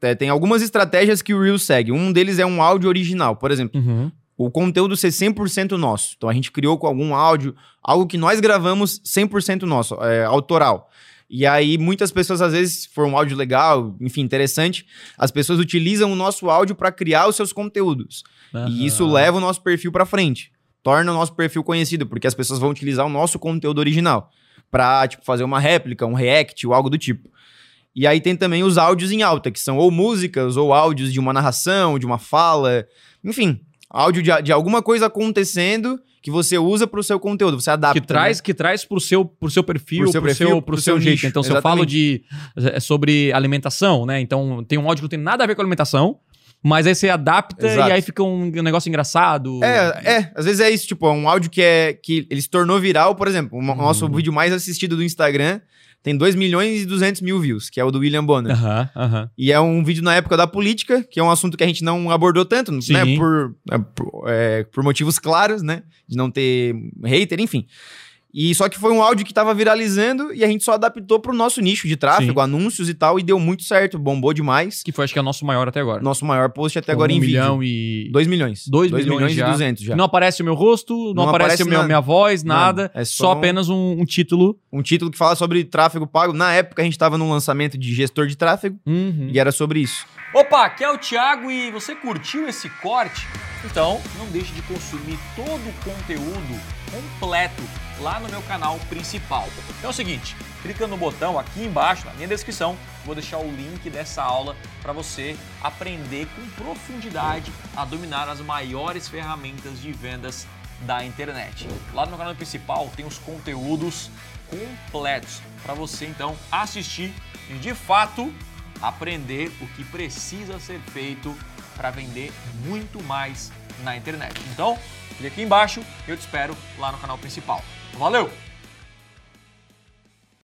é, tem algumas estratégias que o Reels segue. Um deles é um áudio original, por exemplo. Uhum. O conteúdo ser 100% nosso. Então a gente criou com algum áudio, algo que nós gravamos 100% nosso, é, autoral. E aí muitas pessoas às vezes, se for um áudio legal, enfim, interessante, as pessoas utilizam o nosso áudio para criar os seus conteúdos. E isso leva o nosso perfil para frente. Torna o nosso perfil conhecido, porque as pessoas vão utilizar o nosso conteúdo original para tipo fazer uma réplica, um react ou algo do tipo. E aí tem também os áudios em alta, que são ou músicas ou áudios de uma narração, de uma fala, enfim, áudio de, de alguma coisa acontecendo que você usa para o seu conteúdo, você adapta. que traz né? que traz pro seu pro seu perfil, Pro seu pro seu, perfil, pro seu seu jeito. nicho, Então, se eu falo de é, sobre alimentação, né? Então, tem um áudio que não tem nada a ver com alimentação, mas aí você adapta Exato. e aí fica um negócio engraçado. É, é, às vezes é isso, tipo, é um áudio que é que ele se tornou viral, por exemplo, o nosso Uhum. vídeo mais assistido do Instagram tem 2 milhões e 200 mil views, que é o do William Bonner. E é um vídeo na época da política, que é um assunto que a gente não abordou tanto, Sim. né? Por, é, por, é, por motivos claros, né? De não ter hater, enfim. E só que foi um áudio que tava viralizando e a gente só adaptou pro nosso nicho de tráfego, Sim. anúncios e tal, e deu muito certo, bombou demais. Que foi, acho que é o nosso maior até agora. Nosso maior post até agora um em milhão vídeo. e... 2 milhões. Dois Dois milhões já. e 200 já. Não aparece o meu rosto, não, Não aparece, aparece a minha, minha voz, nada. Nada. É só, só um- apenas um, um título. Um título que fala sobre tráfego pago. Na época a gente tava num lançamento de gestor de tráfego Uhum. e era sobre isso. Opa, aqui é o Thiago e você curtiu esse corte? Então não deixe de consumir todo o conteúdo completo lá no meu canal principal. É o seguinte, clica no botão aqui embaixo na minha descrição, vou deixar o link dessa aula para você aprender com profundidade a dominar as maiores ferramentas de vendas da internet. Lá no meu canal principal tem os conteúdos completos para você então assistir e de fato aprender o que precisa ser feito para vender muito mais na internet. Então, clique aqui embaixo, eu te espero lá no canal principal. Valeu!